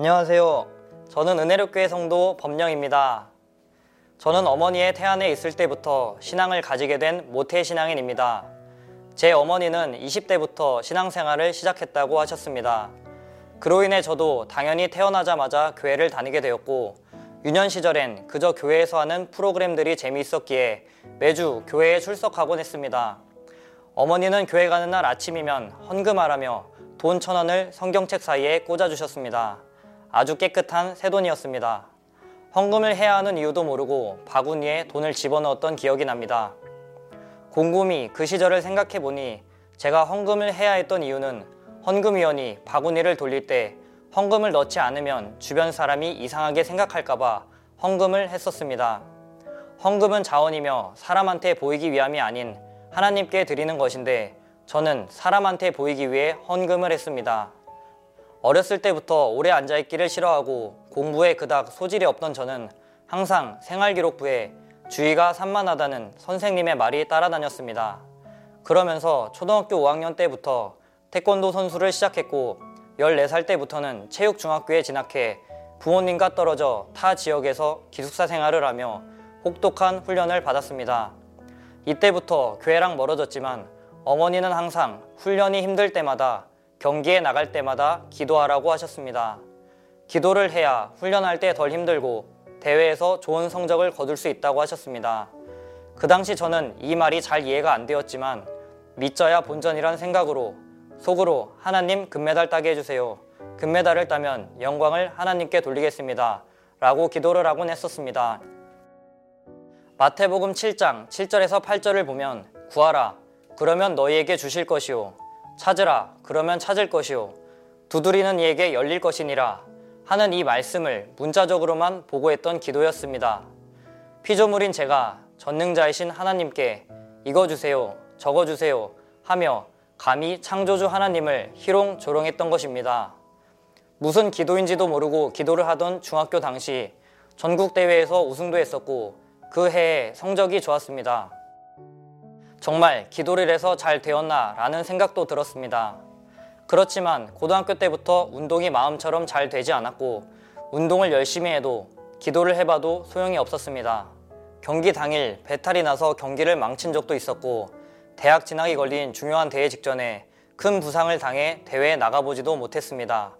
안녕하세요. 저는 은혜롭교회 성도 범령입니다. 저는 어머니의 태안에 있을 때부터 신앙을 가지게 된 모태 신앙인입니다. 제 어머니는 20대부터 신앙생활을 시작했다고 하셨습니다. 그로 인해 저도 당연히 태어나자마자 교회를 다니게 되었고 유년 시절엔 그저 교회에서 하는 프로그램들이 재미있었기에 매주 교회에 출석하곤 했습니다. 어머니는 교회 가는 날 아침이면 헌금하라며 돈 천 원을 성경책 사이에 꽂아주셨습니다. 아주 깨끗한 새 돈이었습니다. 헌금을 해야 하는 이유도 모르고 바구니에 돈을 집어넣었던 기억이 납니다. 곰곰이 그 시절을 생각해 보니 제가 헌금을 해야 했던 이유는 헌금위원이 바구니를 돌릴 때 헌금을 넣지 않으면 주변 사람이 이상하게 생각할까봐 헌금을 했었습니다. 헌금은 자원이며 사람한테 보이기 위함이 아닌 하나님께 드리는 것인데 저는 사람한테 보이기 위해 헌금을 했습니다. 어렸을 때부터 오래 앉아있기를 싫어하고 공부에 그닥 소질이 없던 저는 항상 생활기록부에 주의가 산만하다는 선생님의 말이 따라다녔습니다. 그러면서 초등학교 5학년 때부터 태권도 선수를 시작했고 14살 때부터는 체육중학교에 진학해 부모님과 떨어져 타 지역에서 기숙사 생활을 하며 혹독한 훈련을 받았습니다. 이때부터 교회랑 멀어졌지만 어머니는 항상 훈련이 힘들 때마다 경기에 나갈 때마다 기도하라고 하셨습니다. 기도를 해야 훈련할 때 덜 힘들고 대회에서 좋은 성적을 거둘 수 있다고 하셨습니다. 그 당시 저는 이 말이 잘 이해가 안 되었지만 믿져야 본전이란 생각으로 속으로 하나님 금메달 따게 해주세요. 금메달을 따면 영광을 하나님께 돌리겠습니다. 라고 기도를 하곤 했었습니다. 마태복음 7장 7절에서 8절을 보면 구하라 그러면 너희에게 주실 것이요 찾으라 그러면 찾을 것이요 두드리는 이에게 열릴 것이니라 하는 이 말씀을 문자적으로만 보고했던 기도였습니다. 피조물인 제가 전능자이신 하나님께 이거 주세요 저거 주세요 하며 감히 창조주 하나님을 희롱조롱했던 것입니다. 무슨 기도인지도 모르고 기도를 하던 중학교 당시 전국대회에서 우승도 했었고 그 해에 성적이 좋았습니다. 정말 기도를 해서 잘 되었나 라는 생각도 들었습니다. 그렇지만 고등학교 때부터 운동이 마음처럼 잘 되지 않았고 운동을 열심히 해도 기도를 해봐도 소용이 없었습니다. 경기 당일 배탈이 나서 경기를 망친 적도 있었고 대학 진학이 걸린 중요한 대회 직전에 큰 부상을 당해 대회에 나가보지도 못했습니다.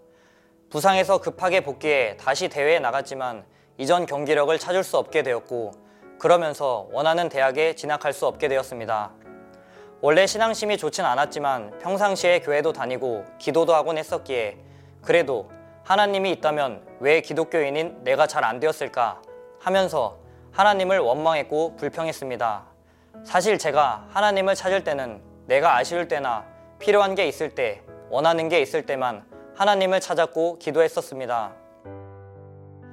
부상에서 급하게 복귀해 다시 대회에 나갔지만 이전 경기력을 찾을 수 없게 되었고 그러면서 원하는 대학에 진학할 수 없게 되었습니다. 원래 신앙심이 좋진 않았지만 평상시에 교회도 다니고 기도도 하곤 했었기에 그래도 하나님이 있다면 왜 기독교인인 내가 잘 안 되었을까 하면서 하나님을 원망했고 불평했습니다. 사실 제가 하나님을 찾을 때는 내가 아쉬울 때나 필요한 게 있을 때, 원하는 게 있을 때만 하나님을 찾았고 기도했었습니다.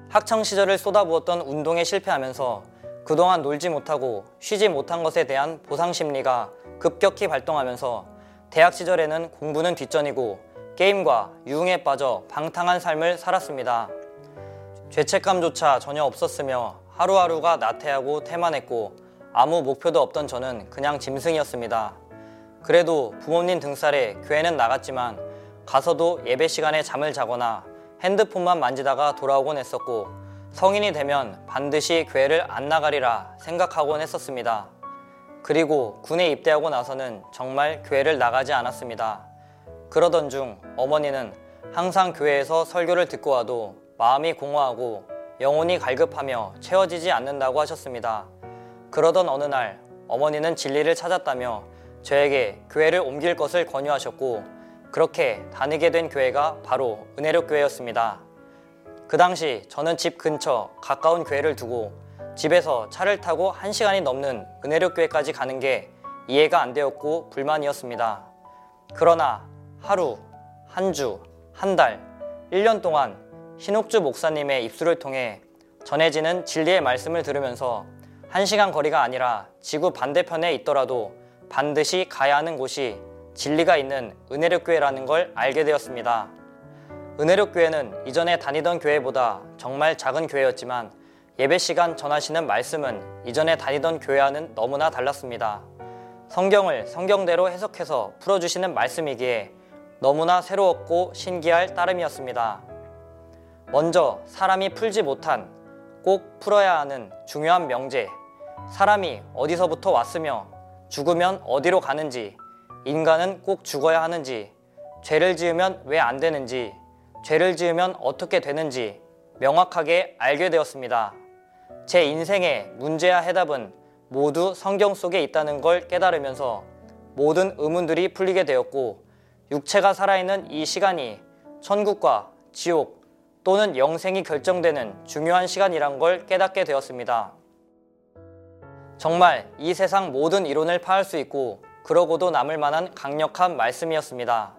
학창 시절을 쏟아부었던 운동에 실패하면서 그동안 놀지 못하고 쉬지 못한 것에 대한 보상 심리가 급격히 발동하면서 대학 시절에는 공부는 뒷전이고 게임과 유흥에 빠져 방탕한 삶을 살았습니다. 죄책감조차 전혀 없었으며 하루하루가 나태하고 태만했고 아무 목표도 없던 저는 그냥 짐승이었습니다. 그래도 부모님 등살에 교회는 나갔지만 가서도 예배 시간에 잠을 자거나 핸드폰만 만지다가 돌아오곤 했었고 성인이 되면 반드시 교회를 안 나가리라 생각하곤 했었습니다. 그리고 군에 입대하고 나서는 정말 교회를 나가지 않았습니다. 그러던 중 어머니는 항상 교회에서 설교를 듣고 와도 마음이 공허하고 영혼이 갈급하며 채워지지 않는다고 하셨습니다. 그러던 어느 날 어머니는 진리를 찾았다며 저에게 교회를 옮길 것을 권유하셨고 그렇게 다니게 된 교회가 바로 은혜력 교회였습니다. 그 당시 저는 집 근처 가까운 교회를 두고 집에서 차를 타고 1시간이 넘는 은혜력 교회까지 가는 게 이해가 안 되었고 불만이었습니다. 그러나 하루, 한 주, 한 달, 1년 동안 신옥주 목사님의 입술을 통해 전해지는 진리의 말씀을 들으면서 한시간 거리가 아니라 지구 반대편에 있더라도 반드시 가야 하는 곳이 진리가 있는 은혜력 교회라는 걸 알게 되었습니다. 은혜력 교회는 이전에 다니던 교회보다 정말 작은 교회였지만 예배 시간 전하시는 말씀은 이전에 다니던 교회와는 너무나 달랐습니다. 성경을 성경대로 해석해서 풀어주시는 말씀이기에 너무나 새로웠고 신기할 따름이었습니다. 먼저 사람이 풀지 못한 꼭 풀어야 하는 중요한 명제, 사람이 어디서부터 왔으며 죽으면 어디로 가는지, 인간은 꼭 죽어야 하는지, 죄를 지으면 왜 안 되는지, 죄를 지으면 어떻게 되는지 명확하게 알게 되었습니다. 제 인생의 문제와 해답은 모두 성경 속에 있다는 걸 깨달으면서 모든 의문들이 풀리게 되었고 육체가 살아있는 이 시간이 천국과 지옥 또는 영생이 결정되는 중요한 시간이란 걸 깨닫게 되었습니다. 정말 이 세상 모든 이론을 파할 수 있고 그러고도 남을 만한 강력한 말씀이었습니다.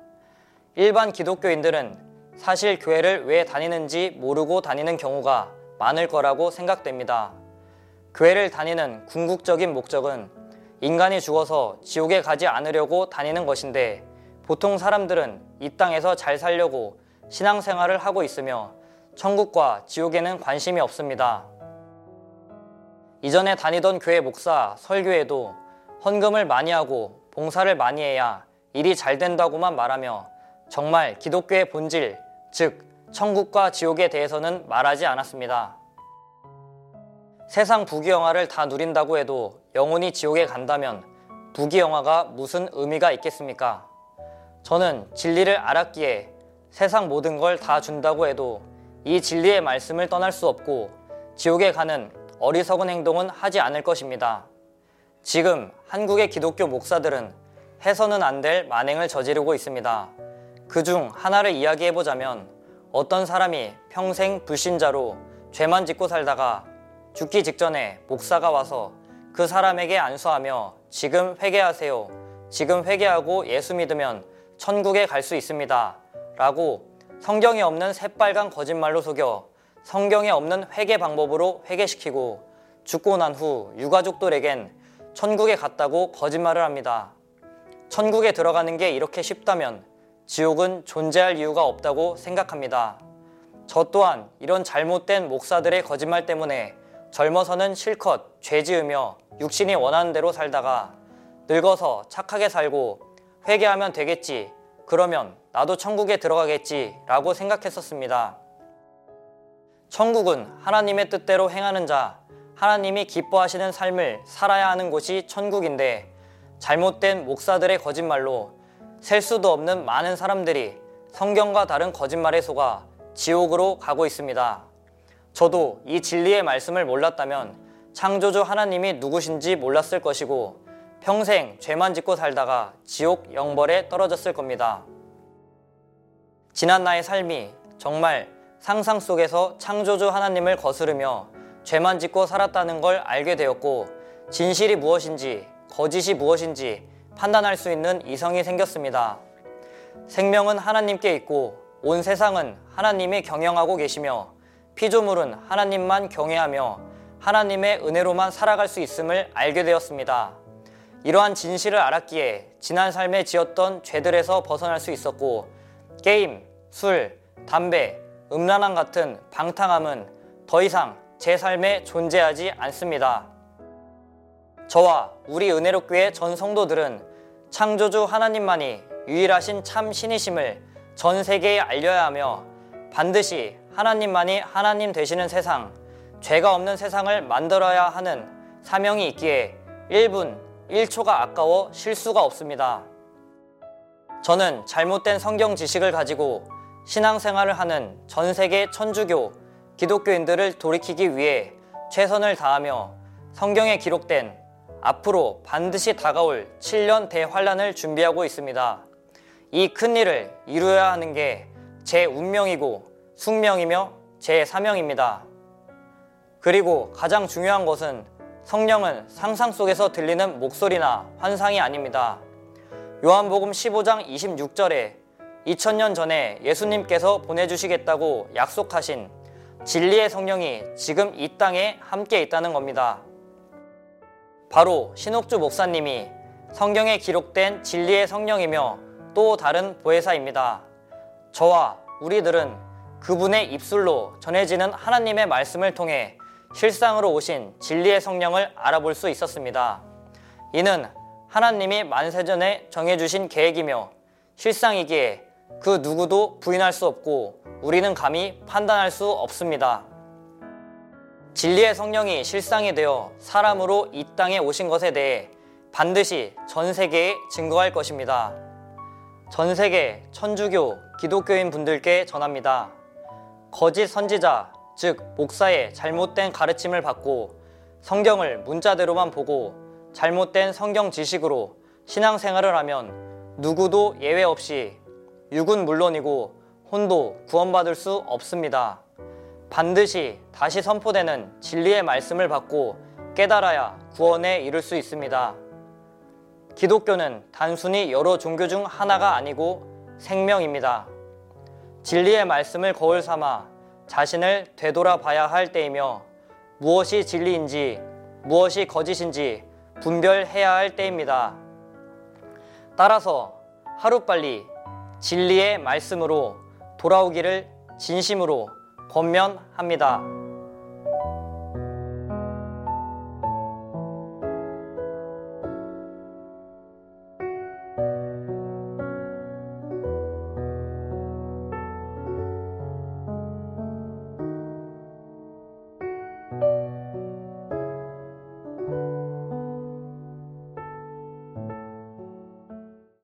일반 기독교인들은 사실 교회를 왜 다니는지 모르고 다니는 경우가 많을 거라고 생각됩니다. 교회를 다니는 궁극적인 목적은 인간이 죽어서 지옥에 가지 않으려고 다니는 것인데 보통 사람들은 이 땅에서 잘 살려고 신앙생활을 하고 있으며 천국과 지옥에는 관심이 없습니다. 이전에 다니던 교회 목사, 설교에도 헌금을 많이 하고 봉사를 많이 해야 일이 잘 된다고만 말하며 정말 기독교의 본질, 즉, 천국과 지옥에 대해서는 말하지 않았습니다. 세상 부귀영화를 다 누린다고 해도 영혼이 지옥에 간다면 부귀영화가 무슨 의미가 있겠습니까? 저는 진리를 알았기에 세상 모든 걸 다 준다고 해도 이 진리의 말씀을 떠날 수 없고 지옥에 가는 어리석은 행동은 하지 않을 것입니다. 지금 한국의 기독교 목사들은 해서는 안 될 만행을 저지르고 있습니다. 그 중 하나를 이야기해 보자면 어떤 사람이 평생 불신자로 죄만 짓고 살다가 죽기 직전에 목사가 와서 그 사람에게 안수하며 지금 회개하세요. 지금 회개하고 예수 믿으면 천국에 갈 수 있습니다. 라고 성경에 없는 새빨간 거짓말로 속여 성경에 없는 회개 방법으로 회개시키고 죽고 난 후 유가족들에겐 천국에 갔다고 거짓말을 합니다. 천국에 들어가는 게 이렇게 쉽다면 지옥은 존재할 이유가 없다고 생각합니다. 저 또한 이런 잘못된 목사들의 거짓말 때문에 젊어서는 실컷 죄 지으며 육신이 원하는 대로 살다가 늙어서 착하게 살고 회개하면 되겠지. 그러면 나도 천국에 들어가겠지. 라고 생각했었습니다. 천국은 하나님의 뜻대로 행하는 자, 하나님이 기뻐하시는 삶을 살아야 하는 곳이 천국인데 잘못된 목사들의 거짓말로 셀 수도 없는 많은 사람들이 성경과 다른 거짓말에 속아 지옥으로 가고 있습니다. 저도 이 진리의 말씀을 몰랐다면 창조주 하나님이 누구신지 몰랐을 것이고 평생 죄만 짓고 살다가 지옥 영벌에 떨어졌을 겁니다. 지난 나의 삶이 정말 상상 속에서 창조주 하나님을 거스르며 죄만 짓고 살았다는 걸 알게 되었고 진실이 무엇인지 거짓이 무엇인지 판단할 수 있는 이성이 생겼습니다. 생명은 하나님께 있고 온 세상은 하나님이 경영하고 계시며 피조물은 하나님만 경외하며 하나님의 은혜로만 살아갈 수 있음을 알게 되었습니다. 이러한 진실을 알았기에 지난 삶에 지었던 죄들에서 벗어날 수 있었고 게임, 술, 담배, 음란함 같은 방탕함은 더 이상 제 삶에 존재하지 않습니다. 저와 우리 은혜롭교회 전 성도들은 창조주 하나님만이 유일하신 참 신이심을 전 세계에 알려야 하며 반드시 하나님만이 하나님 되시는 세상, 죄가 없는 세상을 만들어야 하는 사명이 있기에 1분, 1초가 아까워 실수가 없습니다. 저는 잘못된 성경 지식을 가지고 신앙생활을 하는 전 세계 천주교, 기독교인들을 돌이키기 위해 최선을 다하며 성경에 기록된 앞으로 반드시 다가올 7년 대환란을 준비하고 있습니다. 이 큰 일을 이루어야 하는 게 제 운명이고 숙명이며 제 사명입니다. 그리고 가장 중요한 것은 성령은 상상 속에서 들리는 목소리나 환상이 아닙니다. 요한복음 15장 26절에 2000년 전에 예수님께서 보내주시겠다고 약속하신 진리의 성령이 지금 이 땅에 함께 있다는 겁니다. 바로 신옥주 목사님이 성경에 기록된 진리의 성령이며 또 다른 보혜사입니다. 저와 우리들은 그분의 입술로 전해지는 하나님의 말씀을 통해 실상으로 오신 진리의 성령을 알아볼 수 있었습니다. 이는 하나님이 만세전에 정해주신 계획이며 실상이기에 그 누구도 부인할 수 없고 우리는 감히 판단할 수 없습니다. 진리의 성령이 실상이 되어 사람으로 이 땅에 오신 것에 대해 반드시 전 세계에 증거할 것입니다. 전 세계 천주교, 기독교인 분들께 전합니다. 거짓 선지자, 즉 목사의 잘못된 가르침을 받고 성경을 문자대로만 보고 잘못된 성경 지식으로 신앙생활을 하면 누구도 예외 없이 육은 물론이고 혼도 구원받을 수 없습니다. 반드시 다시 선포되는 진리의 말씀을 받고 깨달아야 구원에 이를 수 있습니다. 기독교는 단순히 여러 종교 중 하나가 아니고 생명입니다. 진리의 말씀을 거울 삼아 자신을 되돌아봐야 할 때이며 무엇이 진리인지 무엇이 거짓인지 분별해야 할 때입니다. 따라서 하루빨리 진리의 말씀으로 돌아오기를 진심으로 권면합니다.